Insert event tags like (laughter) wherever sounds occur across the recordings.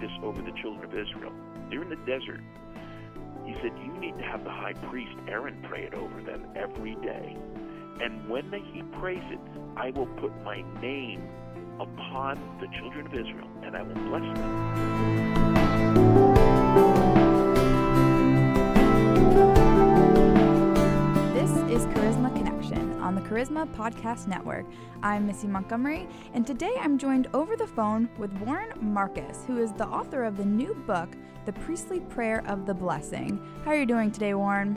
this over the children of Israel. They're in the desert. He said, You need to have the high priest Aaron pray it over them every day. And when he prays it, I will put my name upon the children of Israel, and I will bless them. Charisma Podcast Network. I'm Missy Montgomery, and today I'm joined over the phone with Warren Marcus, who is the author of the new book, The Priestly Prayer of the Blessing. How are you doing today, Warren?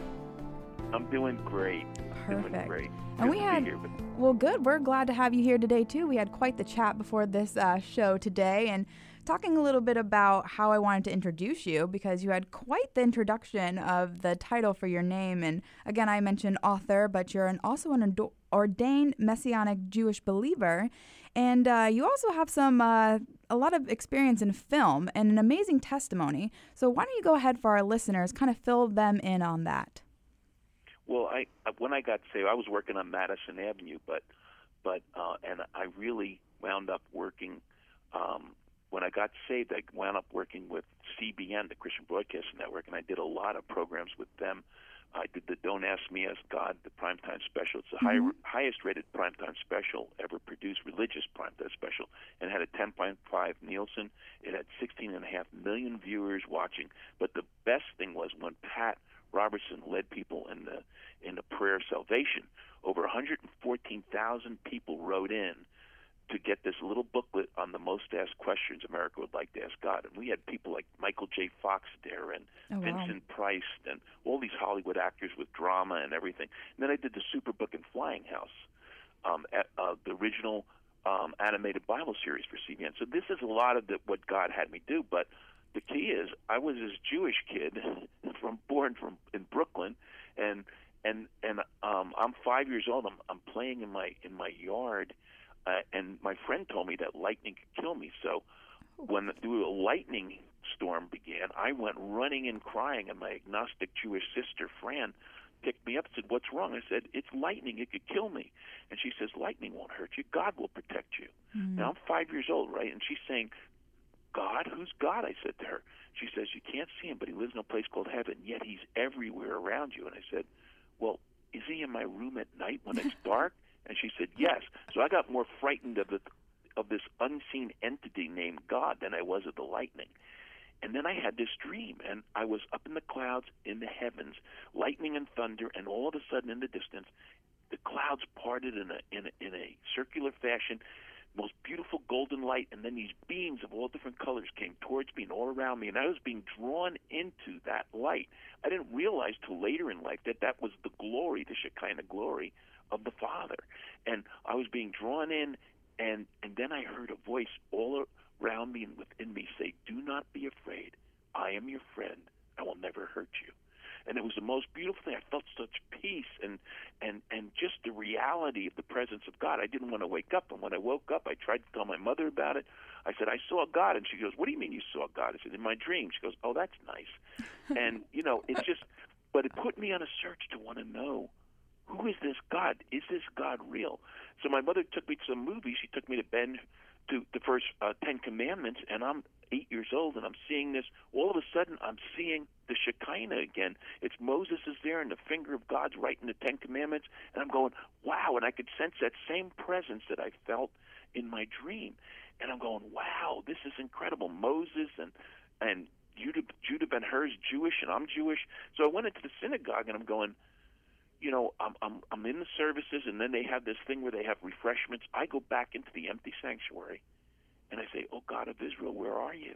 I'm doing great. Perfect. Doing great. And we had here, well, good. We're glad to have you here today too. We had quite the chat before this uh, show today, and talking a little bit about how I wanted to introduce you because you had quite the introduction of the title for your name. And again, I mentioned author, but you're an, also an ordained Messianic Jewish believer. And uh, you also have some uh, a lot of experience in film and an amazing testimony. So why don't you go ahead for our listeners, kind of fill them in on that? Well, I when I got saved, I was working on Madison Avenue, but but uh, and I really wound up working um, when I got saved, I wound up working with CBN, the Christian Broadcasting Network, and I did a lot of programs with them. I did the Don't Ask Me Ask God, the primetime special. It's the mm-hmm. high, highest rated primetime special ever produced, religious primetime special, and had a 10.5 Nielsen. It had 16.5 million viewers watching. But the best thing was when Pat Robertson led people in the in the prayer of salvation. Over 114,000 people wrote in to get this little booklet on the most asked questions America would like to ask God. And we had people like Michael J. Fox there and oh, Vincent Price and all these Hollywood actors with drama and everything. And then I did the Superbook and Flying House, um, at, uh, the original um, animated Bible series for CBN. So this is a lot of the, what God had me do. But the key is I was this Jewish kid (laughs) from born from in Brooklyn, and and and um, I'm five years old. I'm I'm playing in my in my yard uh, and my friend told me that lightning could kill me. So when the, the lightning storm began, I went running and crying, and my agnostic Jewish sister, Fran, picked me up and said, What's wrong? I said, It's lightning. It could kill me. And she says, Lightning won't hurt you. God will protect you. Mm-hmm. Now, I'm five years old, right? And she's saying, God? Who's God? I said to her. She says, You can't see him, but he lives in a place called heaven, yet he's everywhere around you. And I said, Well, is he in my room at night when it's (laughs) dark? And she said, yes. So I got more frightened of the of this unseen entity named God than I was of the lightning. And then I had this dream, and I was up in the clouds in the heavens, lightning and thunder, and all of a sudden in the distance, the clouds parted in a in a, in a circular fashion, most beautiful golden light, and then these beams of all different colors came towards me and all around me, and I was being drawn into that light. I didn't realize till later in life that that was the glory, the Shekinah glory of the Father. And I was being drawn in, and and then I heard a voice all around me and within me say, "Do not be afraid. I am your friend. I will never hurt you." And it was the most beautiful thing. I felt such peace and and and just the reality of the presence of God. I didn't want to wake up, and when I woke up, I tried to tell my mother about it. I said, "I saw God," and she goes, "What do you mean you saw God?" I said, "In my dream." She goes, "Oh, that's nice." (laughs) and you know, it's just, but it put me on a search to want to know who is this God? Is this God real? So my mother took me to some movies. She took me to Ben to the first uh, Ten Commandments, and I'm eight years old, and I'm seeing this. All of a sudden, I'm seeing the Shekinah again. It's Moses is there, and the finger of God's writing the Ten Commandments, and I'm going, wow! And I could sense that same presence that I felt in my dream, and I'm going, wow, this is incredible. Moses and and Judah, Judah Ben Hur's Jewish, and I'm Jewish. So I went into the synagogue, and I'm going you know, I'm I'm I'm in the services, and then they have this thing where they have refreshments. I go back into the empty sanctuary, and I say, "Oh God of Israel, where are you?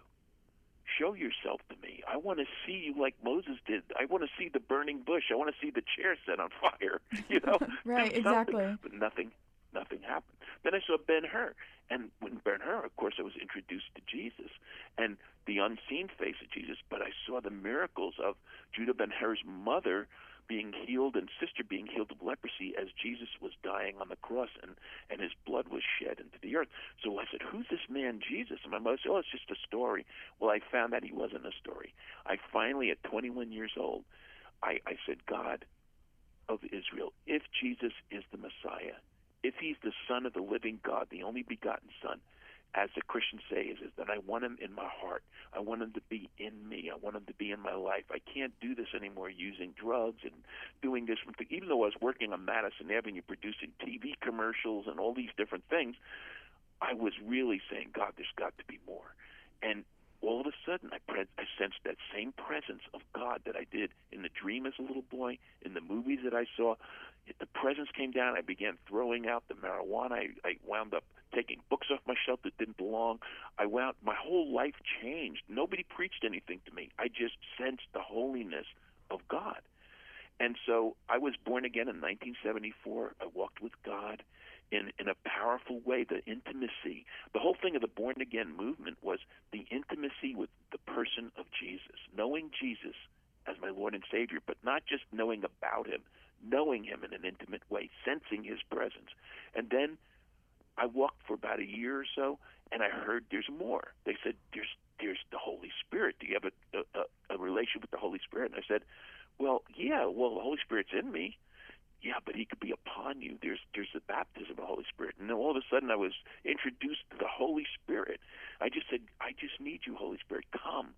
Show yourself to me. I want to see you like Moses did. I want to see the burning bush. I want to see the chair set on (laughs) fire. (laughs) You know, (laughs) right? Exactly. But nothing, nothing happened. Then I saw Ben Hur, and when Ben Hur, of course, I was introduced to Jesus and the unseen face of Jesus. But I saw the miracles of Judah Ben Hur's mother being healed and sister being healed of leprosy as Jesus was dying on the cross and, and his blood was shed into the earth. So I said, Who's this man Jesus? And my mother said, Oh, it's just a story. Well, I found that he wasn't a story. I finally, at 21 years old, I, I said, God of Israel, if Jesus is the Messiah, if he's the Son of the living God, the only begotten Son, as the Christians say, is, is that I want him in my heart. I want him to be in me. I want him to be in my life. I can't do this anymore using drugs and doing this. Even though I was working on Madison Avenue producing TV commercials and all these different things, I was really saying, God, there's got to be more. And all of a sudden, I, pre- I sensed that same presence of God that I did in the dream as a little boy, in the movies that I saw. The presence came down. I began throwing out the marijuana. I, I wound up taking books off my shelf that didn't belong. I wound my whole life changed. Nobody preached anything to me. I just sensed the holiness of God. And so I was born again in 1974. I walked with God in in a powerful way. The intimacy, the whole thing of the born again movement was the intimacy with the person of Jesus, knowing Jesus as my Lord and Savior, but not just knowing about Him, knowing Him in an intimate way, sensing His presence, and then I walked for about a year or so, and I heard there's more. They said there's there's the Holy Spirit. Do you have a, a, a relationship with the Holy Spirit? And I said, well, yeah. Well, the Holy Spirit's in me yeah, but he could be upon you. There's there's the baptism of the Holy Spirit. And then all of a sudden I was introduced to the Holy Spirit. I just said, I just need you, Holy Spirit, come.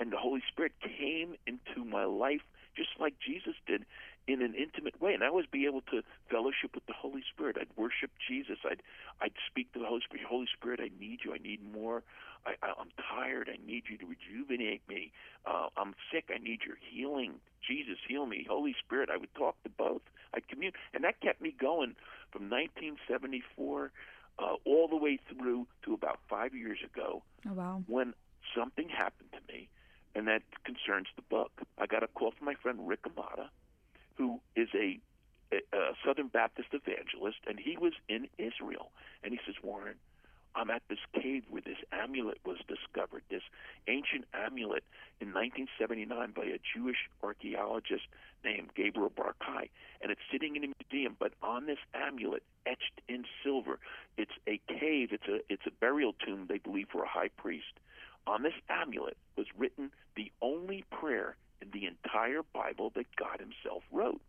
And the Holy Spirit came into my life just like Jesus did in an intimate way. And I was be able to fellowship with the Holy Spirit. I'd worship Jesus. I'd I'd speak to the Holy Spirit. Holy Spirit, I need you. I need more. I, I, I'm tired. I need you to rejuvenate me. Uh, I'm sick. I need your healing. Jesus, heal me. Holy Spirit, I would talk to both. I'd commune, and that kept me going from 1974 uh, all the way through to about five years ago. Oh wow! When something happened to me, and that concerns the book. I got a call from my friend Rick Amato, who is a, a, Southern Baptist evangelist, and he was in Israel, and he says, Warren I'm at this cave where this amulet was discovered, this ancient amulet in 1979 by a Jewish archaeologist named Gabriel Barkay, and it's sitting in a museum. But on this amulet, etched in silver, it's a cave. It's a it's a burial tomb, they believe, for a high priest. On this amulet was written the only prayer in the entire Bible that God Himself wrote.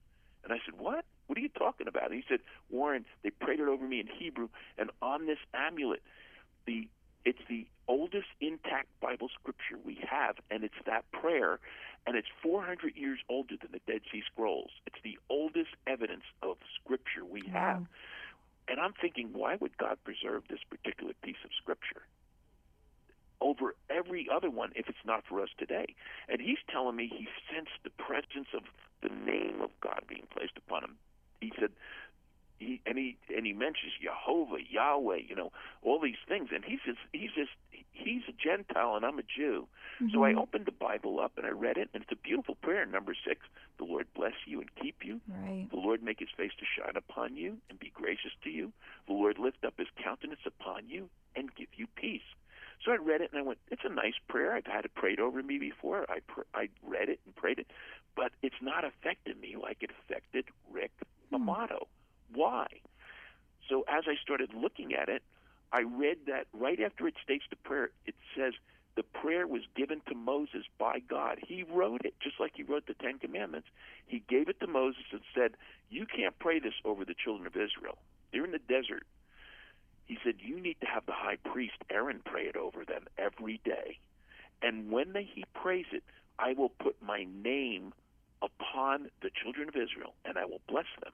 And I said, What? What are you talking about? And he said, Warren, they prayed it over me in Hebrew, and on this amulet, the it's the oldest intact Bible scripture we have, and it's that prayer, and it's 400 years older than the Dead Sea Scrolls. It's the oldest evidence of scripture we have. Wow. And I'm thinking, why would God preserve this particular piece of scripture over every other one if it's not for us today? And he's telling me he sensed the presence of the name of God being placed upon him. He said, he and he and he mentions Jehovah, Yahweh, you know, all these things, and he's just he's just he's a Gentile and I'm a Jew. Mm-hmm. So I mm-hmm. opened the Bible up and I read it, and it's a beautiful prayer. Number six: The Lord bless you and keep you. Right. The Lord make His face to shine upon you and be gracious to you. The Lord lift up His countenance upon you and give you peace. So I read it and I went, it's a nice prayer. I've had it prayed over me before. I pr- I read it and prayed it, but it's not affected me like it affected Rick hmm. Amato. Why? So as I started looking at it, I read that right after it states the prayer, it says the prayer was given to Moses by God. He wrote it just like he wrote the Ten Commandments. He gave it to Moses and said, You can't pray this over the children of Israel. They're in the desert. He said, You need to have the high priest Aaron pray it over them every day. And when they, he prays it, I will put my name upon the children of Israel and I will bless them.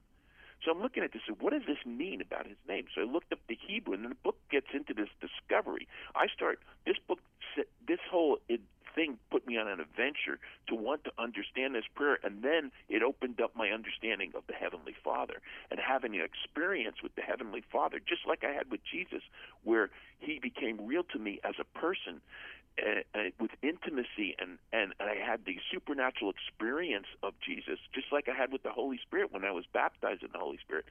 So I'm looking at this and what does this mean about his name? So I looked up the Hebrew, and then the book gets into this discovery. I start this book, this whole thing put me on an adventure to want to understand this prayer, and then it opened up my understanding of the Heavenly Father and having an experience with the Heavenly Father, just like I had with Jesus, where He became real to me as a person uh, uh, with intimacy and, and and I had the supernatural experience of Jesus, just like I had with the Holy Spirit when I was baptized in the Holy Spirit.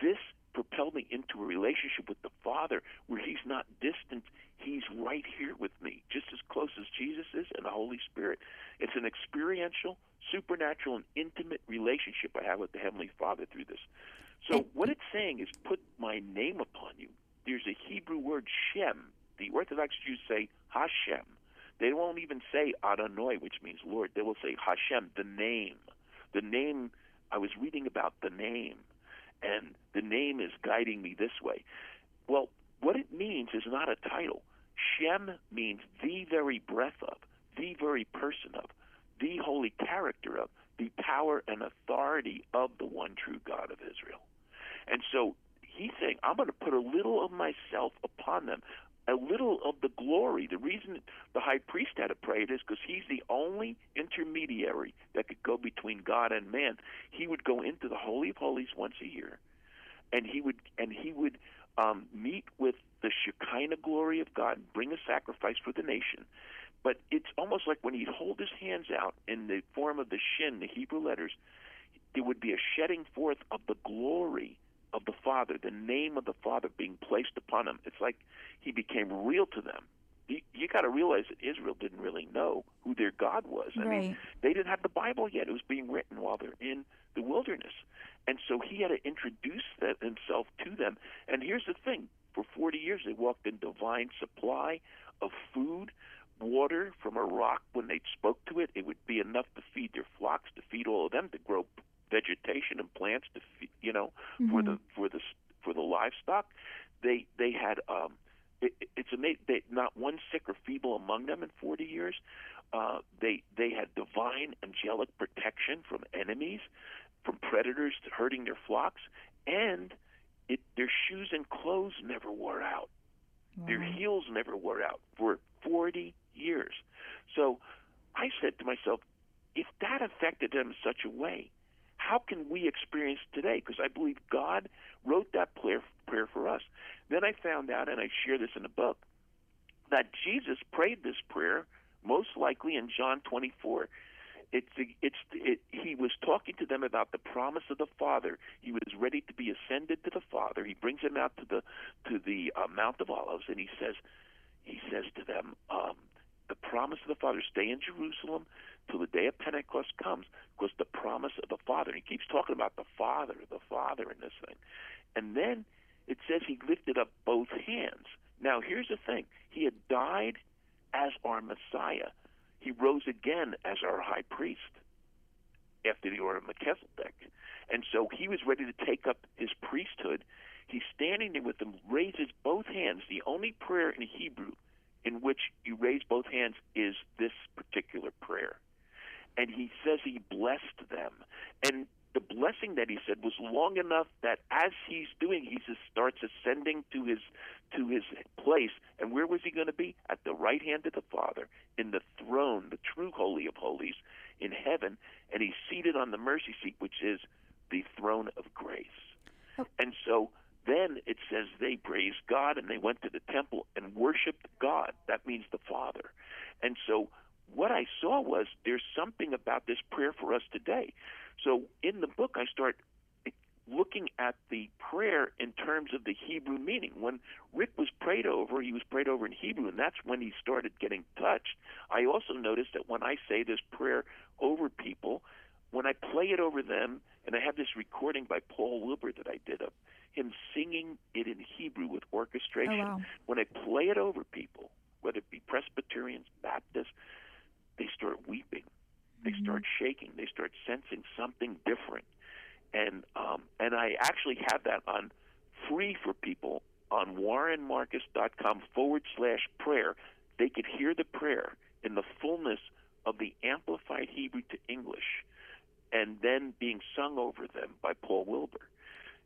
This propelled me into a relationship with the Father where He's not distant, He's right here with me, just as close as Jesus is and the Holy Spirit. It's an experiential, supernatural, and intimate relationship I have with the Heavenly Father through this. So what it's saying is, put my name upon you. There's a Hebrew word Shem the Orthodox Jews say Hashem. They won't even say Adonai, which means Lord. They will say Hashem, the name. The name, I was reading about the name. and the name is guiding me this way. Well, what it means is not a title. Shem means the very breath of, the very person of, the holy character of, the power and authority of the one true God of Israel. And so he's saying, I'm going to put a little of myself upon them, a little of the glory. The reason the high priest had to pray it is because he's the only intermediary that could go between God and man. He would go into the Holy of Holies once a year, and he would and he would um, meet with the Shekinah glory of God, and bring a sacrifice for the nation. But it's almost like when he'd hold his hands out in the form of the shin, the Hebrew letters, there would be a shedding forth of the glory of the Father, the name of the Father being placed upon him. It's like he became real to them. You, you got to realize that Israel didn't really know who their God was. I right. mean, they didn't have the Bible yet. It was being written while they're in the wilderness. And so he had to introduce that himself to them. And here's the thing for 40 years, they walked in divine supply of food, water from a rock. When they spoke to it, it would be enough to feed their flocks, to feed all of them, to grow vegetation and plants, to you know, mm-hmm. for the for the for the livestock. They they had um, it, it's amazing. They, not one sick or feeble among them in 40 years. Uh, they they had divine angelic protection from enemies, from predators hurting their flocks, and it, their shoes and clothes never wore out. Wow. Their heels never wore out for 40 years. So I said to myself, if that affected them in such a way, how can we experience today? Because I believe God wrote that prayer, prayer for us. Then I found out, and I share this in the book, that Jesus prayed this prayer most likely in John 24 it's it's it, he was talking to them about the promise of the Father. He was ready to be ascended to the Father. He brings them out to the to the uh, Mount of Olives, and he says he says to them, um, the promise of the Father, stay in Jerusalem till the day of Pentecost comes, because the promise of the Father. And he keeps talking about the Father, the Father in this thing, and then it says he lifted up both hands. Now here's the thing: he had died as our Messiah he rose again as our high priest after the order of Melchizedek. And so he was ready to take up his priesthood. He's standing there with them, raises both hands. The only prayer in Hebrew in which you raise both hands is this particular prayer. And he says he blessed them. And the blessing that he said was long enough that as he's doing, he just starts ascending to his to his place. And where was he going to be? At the right hand of the Father, in the throne, the true holy of holies, in heaven. And he's seated on the mercy seat, which is the throne of grace. Oh. And so then it says they praised God and they went to the temple and worshiped God. That means the Father. And so what I saw was there's something about this prayer for us today. So in the book, I start looking at the prayer in terms of the Hebrew meaning. When Rick was prayed over, he was prayed over in Hebrew, and that's when he started getting touched. I also noticed that when I say this prayer over people, when I play it over them, and I have this recording by Paul Wilbur that I did of him singing it in Hebrew with orchestration. Oh, wow. When I play it over people, whether it be Presbyterians, Baptists, they start weeping. They mm-hmm. start shaking. They start sensing something different and um, and I actually have that on free for people on warrenmarcus.com forward slash prayer. They could hear the prayer in the fullness of the amplified Hebrew to English, and then being sung over them by Paul Wilbur.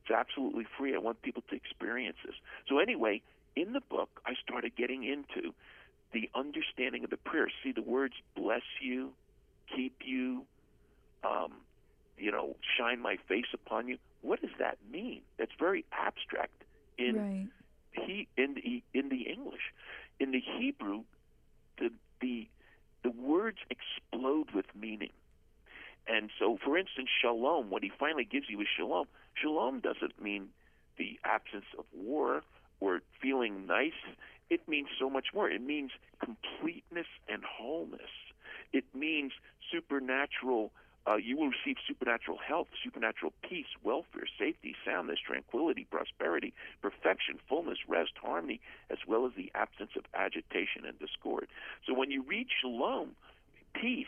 It's absolutely free. I want people to experience this. So anyway, in the book, I started getting into the understanding of the prayer. See the words "bless you," "keep you," um, you know, shine my face upon you. What does that mean? That's very abstract in right. he in the in the English. In the Hebrew, the the the words explode with meaning. And so, for instance, shalom, what he finally gives you is shalom. Shalom doesn't mean the absence of war or feeling nice. It means so much more. It means completeness and wholeness. It means supernatural uh, you will receive supernatural health, supernatural peace, welfare, safety, soundness, tranquility, prosperity, perfection, fullness, rest, harmony, as well as the absence of agitation and discord. So when you read shalom, peace,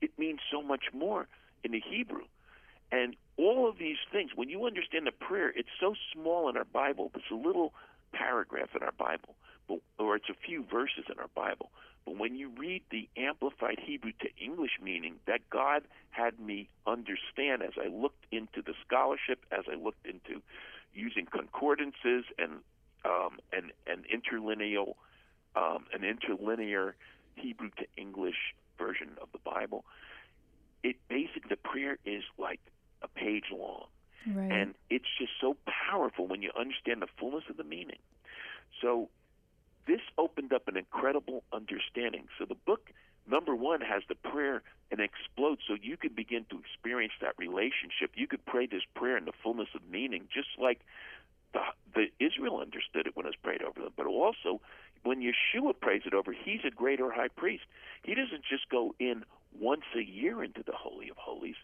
it means so much more in the Hebrew. And all of these things, when you understand the prayer, it's so small in our Bible. It's a little paragraph in our Bible, but, or it's a few verses in our Bible. But when you read the Amplified Hebrew to English meaning, that God had me understand as I looked into the scholarship, as I looked into using concordances and um, and and interlineal um, an interlinear Hebrew to English version of the Bible. It basically the prayer is like a page long. Right. And it's just so powerful when you understand the fullness of the meaning. So this opened up an incredible understanding. So the book number one has the prayer and explodes so you can begin to experience that relationship. You could pray this prayer in the fullness of meaning, just like the, the Israel understood it when it was prayed over them. But also, when Yeshua prays it over, he's a greater high priest. He doesn't just go in once a year into the Holy of Holies.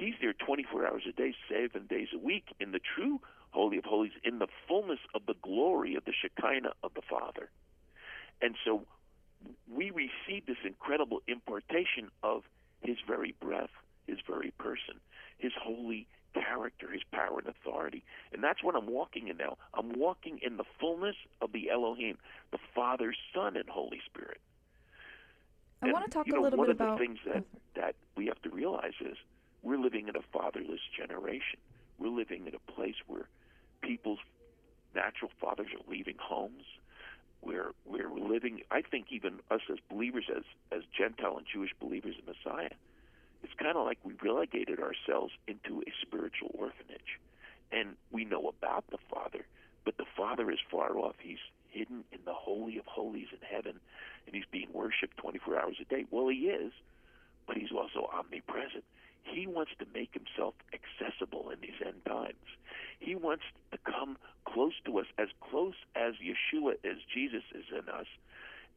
He's there 24 hours a day, seven days a week in the true Holy of Holies, in the fullness of the glory of the Shekinah of the Father. And so we receive this incredible impartation of his very breath, his very person, his holy character, his power and authority. And that's what I'm walking in now. I'm walking in the fullness of the Elohim, the Father, Son, and Holy Spirit. I and, want to talk you know, a little one bit of the about things that, oh. that we have to realize is we're living in a fatherless generation. We're living in a place where people's natural fathers are leaving homes. We're we're living. I think even us as believers, as as Gentile and Jewish believers in Messiah, it's kind of like we relegated ourselves into a spiritual orphanage, and we know about the Father, but the Father is far off. He's hidden in the holy of holies in heaven, and he's being worshipped 24 hours a day. Well, he is, but he's also omnipresent. He wants to make himself accessible in these end times. He wants to come close to us, as close as Yeshua, as Jesus is in us,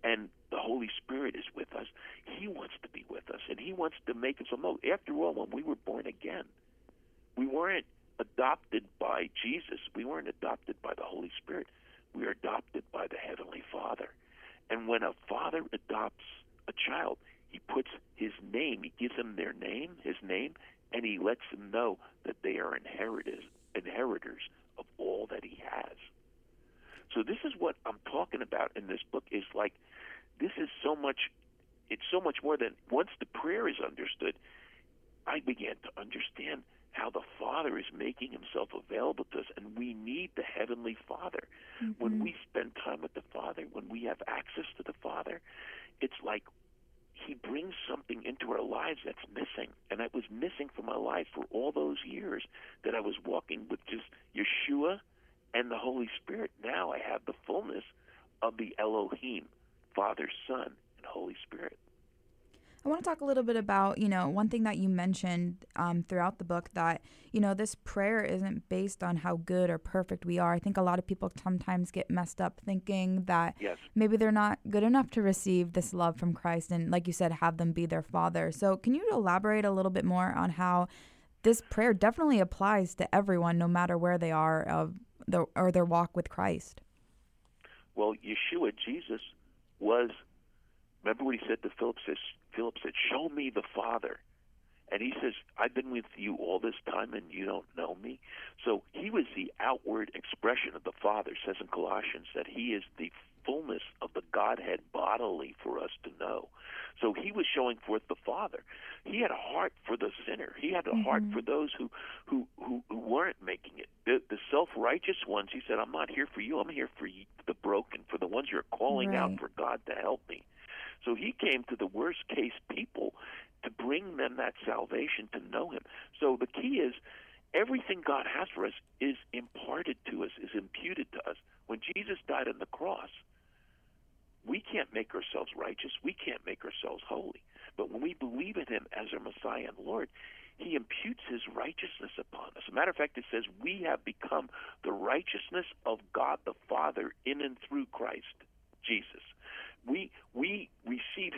and the Holy Spirit is with us. He wants to be with us, and He wants to make us know. After all, when we were born again, we weren't adopted by Jesus. We weren't adopted by the Holy Spirit. We are adopted by the Heavenly Father. And when a father adopts a child, he puts his name, he gives them their name, his name, and he lets them know that they are inheritors, inheritors of all that he has. So this is what I'm talking about in this book is like this is so much it's so much more than once the prayer is understood, I began to understand how the Father is making himself available to us and we need the heavenly Father. Mm-hmm. When we spend time with the Father, when we have access to the Father, it's like he brings something into our lives that's missing. And that was missing from my life for all those years that I was walking with just Yeshua and the Holy Spirit. Now I have the fullness of the Elohim, Father, Son, and Holy Spirit. I want to talk a little bit about, you know, one thing that you mentioned um, throughout the book that, you know, this prayer isn't based on how good or perfect we are. I think a lot of people sometimes get messed up thinking that yes. maybe they're not good enough to receive this love from Christ and, like you said, have them be their father. So, can you elaborate a little bit more on how this prayer definitely applies to everyone, no matter where they are of the, or their walk with Christ? Well, Yeshua, Jesus, was. Remember what he said to Philip? Says Philip said, "Show me the Father," and he says, "I've been with you all this time, and you don't know me." So he was the outward expression of the Father. Says in Colossians that he is the fullness of the Godhead bodily for us to know. So he was showing forth the Father. He had a heart for the sinner. He had a mm-hmm. heart for those who who who, who weren't making it. The, the self-righteous ones. He said, "I'm not here for you. I'm here for you, the broken, for the ones who are calling right. out for God to help me." So he came to the worst case people to bring them that salvation to know him. So the key is everything God has for us is imparted to us, is imputed to us. When Jesus died on the cross, we can't make ourselves righteous. We can't make ourselves holy. But when we believe in him as our Messiah and Lord, he imputes his righteousness upon us. As a matter of fact, it says we have become the righteousness of God the Father in and through Christ Jesus we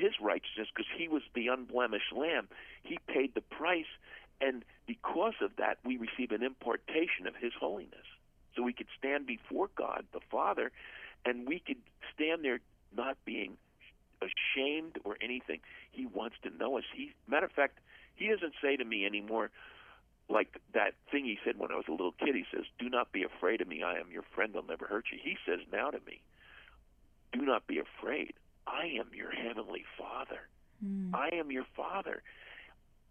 his righteousness because he was the unblemished lamb. He paid the price, and because of that, we receive an impartation of his holiness. So we could stand before God the Father, and we could stand there not being ashamed or anything. He wants to know us. He matter of fact, he doesn't say to me anymore, like that thing he said when I was a little kid. He says, "Do not be afraid of me. I am your friend. I'll never hurt you." He says now to me, "Do not be afraid. I am your heavenly Father. Mm. I am your Father,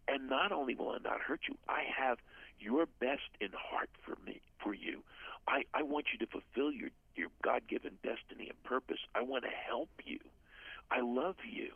and not only will I not hurt you, I have your best in heart for me, for you. I I want you to fulfill your your God-given destiny and purpose. I want to help you. I love you."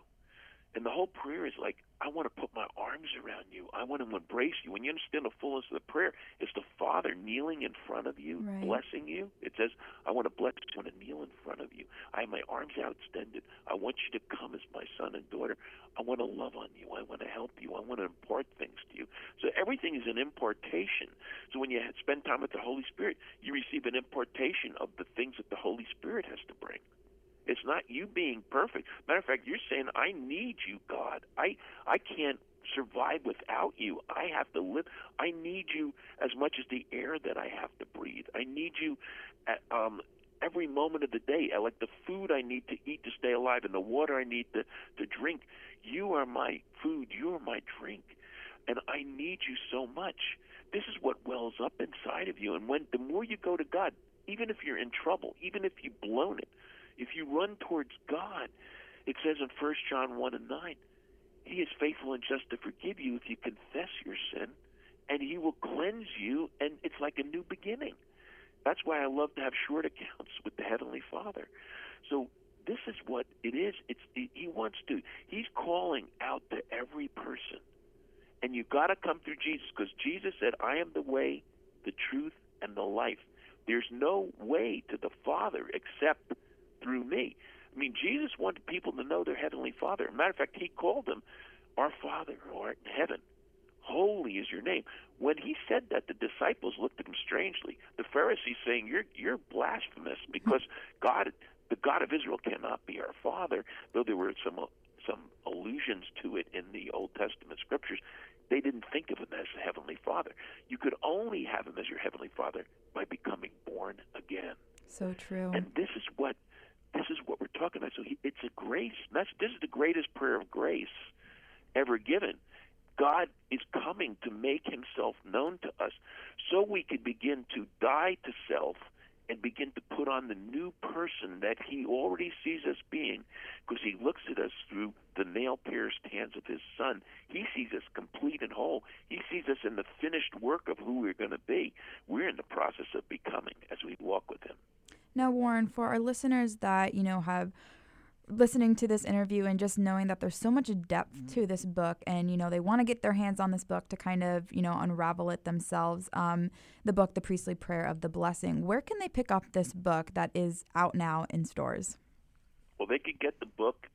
And the whole prayer is like, I want to put my arms around you. I want to embrace you. When you understand the fullness of the prayer, it's the Father kneeling in front of you, Right. blessing you. It says, I want to bless you. I want to kneel in front of you. I have my arms out extended. I want you to come as my son and daughter. I want to love on you. I want to help you. I want to impart things to you. So everything is an importation. So when you spend time with the Holy Spirit, you receive an importation of the things that the Holy Spirit has to bring. It's not you being perfect. Matter of fact, you're saying, "I need you, God. I I can't survive without you. I have to live. I need you as much as the air that I have to breathe. I need you at, um, every moment of the day. I like the food I need to eat to stay alive, and the water I need to to drink. You are my food. You are my drink, and I need you so much. This is what wells up inside of you. And when the more you go to God, even if you're in trouble, even if you've blown it if you run towards God, it says in 1 John 1 and 9, He is faithful and just to forgive you if you confess your sin, and He will cleanse you, and it's like a new beginning. That's why I love to have short accounts with the Heavenly Father. So this is what it is. It's He wants to. He's calling out to every person, and you got to come through Jesus because Jesus said, "I am the way, the truth, and the life." There's no way to the Father except through me. I mean, Jesus wanted people to know their heavenly Father. Matter of fact, he called them our Father who art in heaven. Holy is your name. When he said that, the disciples looked at him strangely. The Pharisees saying, "You're you're blasphemous because (laughs) God, the God of Israel, cannot be our Father." Though there were some some allusions to it in the Old Testament scriptures, they didn't think of him as the heavenly Father. You could only have him as your heavenly Father by becoming born again. So true. And this is what this is what we're talking about. So he, it's a grace. That's this is the greatest prayer of grace ever given. God is coming to make himself known to us so we can begin to die to self and begin to put on the new person that he already sees us being because he looks at us through the nail pierced hands of his son. He sees us complete and whole. He sees us in the finished work of who we're going to be. We're in the process of becoming as we walk with him. Now, Warren, for our listeners that, you know, have listening to this interview and just knowing that there's so much depth to this book and, you know, they want to get their hands on this book to kind of, you know, unravel it themselves. Um, the book, The Priestly Prayer of the Blessing, where can they pick up this book that is out now in stores? Well, they could get the book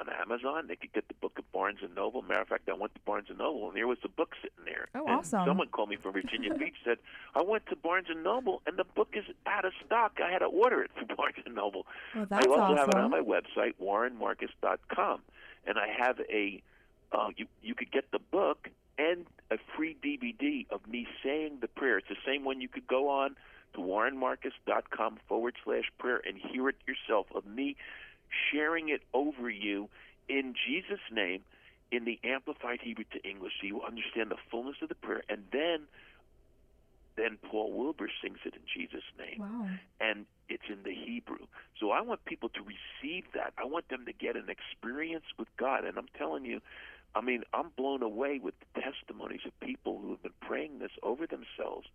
on Amazon. They could get the book at Barnes and Noble. Matter of fact, I went to Barnes and Noble, and there was the book sitting there. Oh, and awesome. Someone called me from Virginia (laughs) Beach said, "I went to Barnes and Noble, and the book is out of stock. I had to order it from (laughs) Barnes and Noble." Well, that's I also awesome. have it on my website, warrenmarcus.com, and I have a. Uh, you you could get the book and a free DVD of me saying the prayer. It's the same one you could go on to warrenmarcus.com forward slash prayer and hear it yourself of me sharing it over you in Jesus' name in the Amplified Hebrew to English, so you understand the fullness of the prayer, and then then Paul Wilbur sings it in Jesus' name, Wow. and it's in the Hebrew. So I want people to receive that. I want them to get an experience with God, and I'm telling you, I mean, I'm blown away with the testimonies of people who have been praying this over themselves.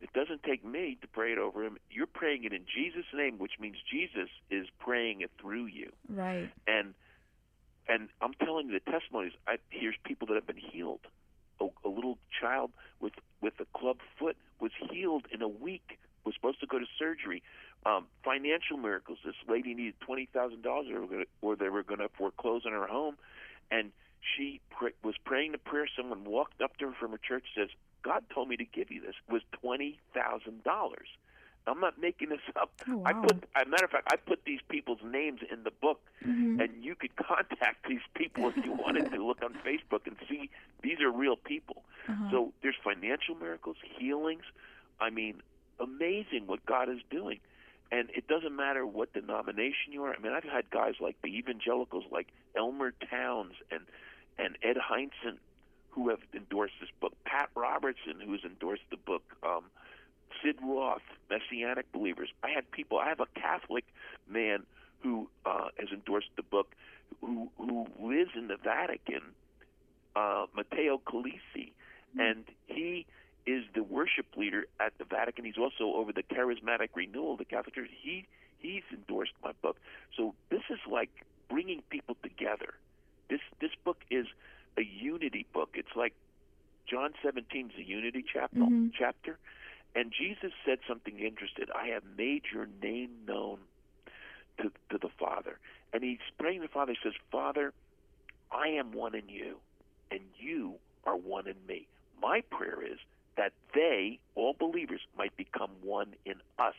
It doesn't take me to pray it over him. You're praying it in Jesus' name, which means Jesus is praying it through you Right. and and I'm telling you the testimonies. I here's people that have been healed. A, a little child with with a club foot was healed in a week. Was supposed to go to surgery. Um, financial miracles. This lady needed twenty thousand dollars, or they were going to foreclose on her home, and she pr- was praying the prayer. Someone walked up to her from her church, and says, "God told me to give you this." Was twenty thousand dollars. I'm not making this up. Oh, I put, as a matter of fact, I put these people's names in the book, Mhm. and you could (laughs) contact these people if you wanted to look on Facebook and see these are real people. Uh-huh. So there's financial miracles, healings. I mean, amazing what God is doing. And it doesn't matter what denomination you are. I mean, I've had guys like the evangelicals, like Elmer Towns and and Ed Hindson, who have endorsed this book. Pat Robertson, who has endorsed the book. Um, Sid Roth, Messianic Believers. I had people. I have a Catholic man who uh, has endorsed the book, who who lives in the Vatican, uh, Matteo Calisi, and he is the worship leader at the Vatican. He's also over the charismatic renewal of the Catholic Church. He he's endorsed my book. So this is like bringing people together. This this book is a unity book. It's like John 17 is a unity chapter. Mm-hmm. Chapter, and Jesus said something interesting. I have made your name known to to the Father, and he's praying to the Father. He says, Father, I am one in you, and you are one in me. My prayer is that they, all believers, might become one in us.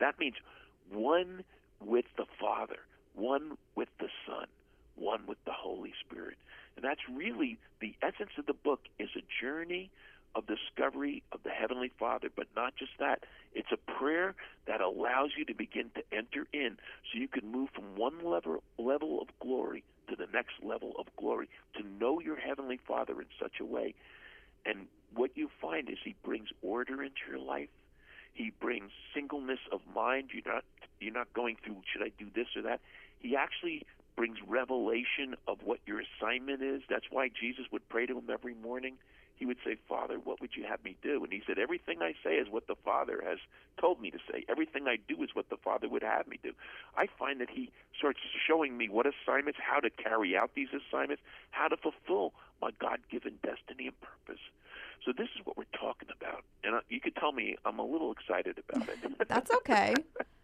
That means one with the Father, one with the Son, one with the Holy Spirit. And that's really the essence of the book is a journey of discovery of the Heavenly Father, but not just that. It's a prayer that allows you to begin to enter in so you can move from one level level of glory to the next level of glory, to know your Heavenly Father in such a way. And what you find is He brings order into your life. He brings singleness of mind. You're not you're not going through should I do this or that. He actually brings revelation of what your assignment is. That's why Jesus would pray to him every morning. He would say, Father, what would you have me do? And he said, Everything I say is what the Father has told me to say. Everything I do is what the Father would have me do. I find that he starts showing me what assignments, how to carry out these assignments, how to fulfill my God given destiny and purpose. So this is what we're talking about. And you could tell me I'm a little excited about it. (laughs) That's okay. (laughs)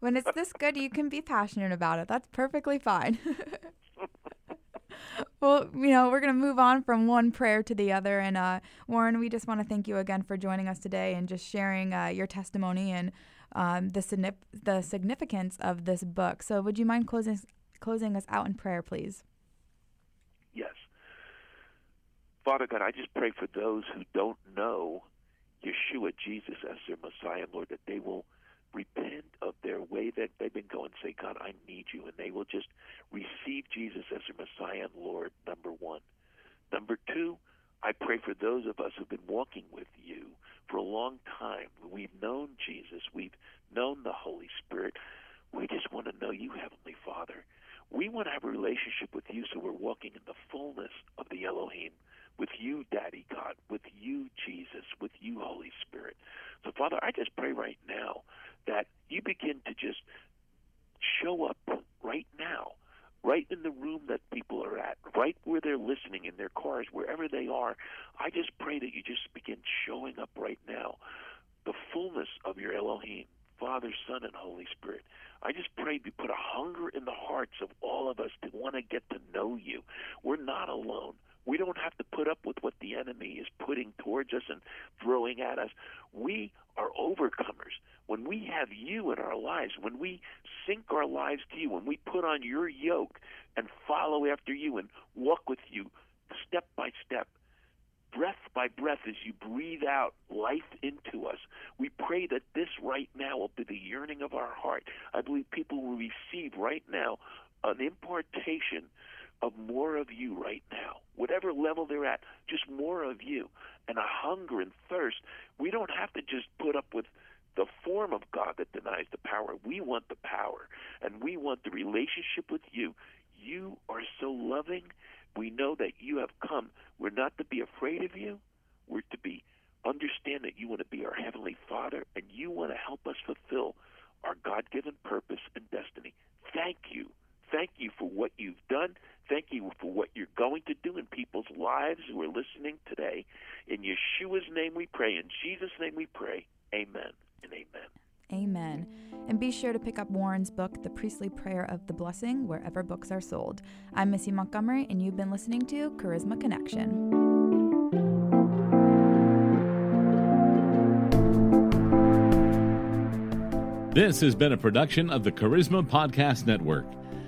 When it's this good, you can be passionate about it. That's perfectly fine. (laughs) well, you know, we're going to move on from one prayer to the other. And uh, Warren, we just want to thank you again for joining us today and just sharing uh, your testimony and um, the, the significance of this book. So, would you mind closing, closing us out in prayer, please? Yes. Father God, I just pray for those who don't know Yeshua, Jesus, as their Messiah, Lord, that they will repent of their way that they've been going say, God, I need you. And they will just receive Jesus as their Messiah and Lord, number one. Number two, I pray for those of us who've been walking with you for a long time. We've known Jesus, we've known the Holy Spirit. We just want to know you, Heavenly Father. We want to have a relationship with you so we're walking in the fullness of the Elohim with you, Daddy God, with you, Jesus, with you, Holy Spirit. So, Father, I just pray right now that you begin to just show up right now, right in the room that people are at, right where they're listening in their cars, wherever they are. I just pray that you just begin showing up right now, the fullness of your Elohim, Father, Son, and Holy Spirit. I just pray you put a hunger in the hearts of all of us to want to get to know you. We're not alone. We don't have to put up with what the enemy is putting towards us and throwing at us. We are overcomers. When we have you in our lives, when we sink our lives to you, when we put on your yoke and follow after you and walk with you step by step, breath by breath as you breathe out life into us. We pray that this right now will be the yearning of our heart. I believe people will receive right now an impartation of more of you right now, whatever level they're at, just more of you, and a hunger and thirst. We don't have to just put up with the form of God that denies the power. We want the power, and we want the relationship with you. You are so loving. We know that you have come. We're not to be afraid of you. We're to be understand that you want to be our heavenly Father, and you want to help us fulfill our God-given purpose and destiny. Thank you. Thank you for what you've. Thank you for what you're going to do in people's lives who are listening today. In Yeshua's name we pray. In Jesus' name we pray. Amen and amen. Amen. And be sure to pick up Warren's book, The Priestly Prayer of the Blessing, wherever books are sold. I'm Missy Montgomery, and you've been listening to Charisma Connection. This has been a production of the Charisma Podcast Network.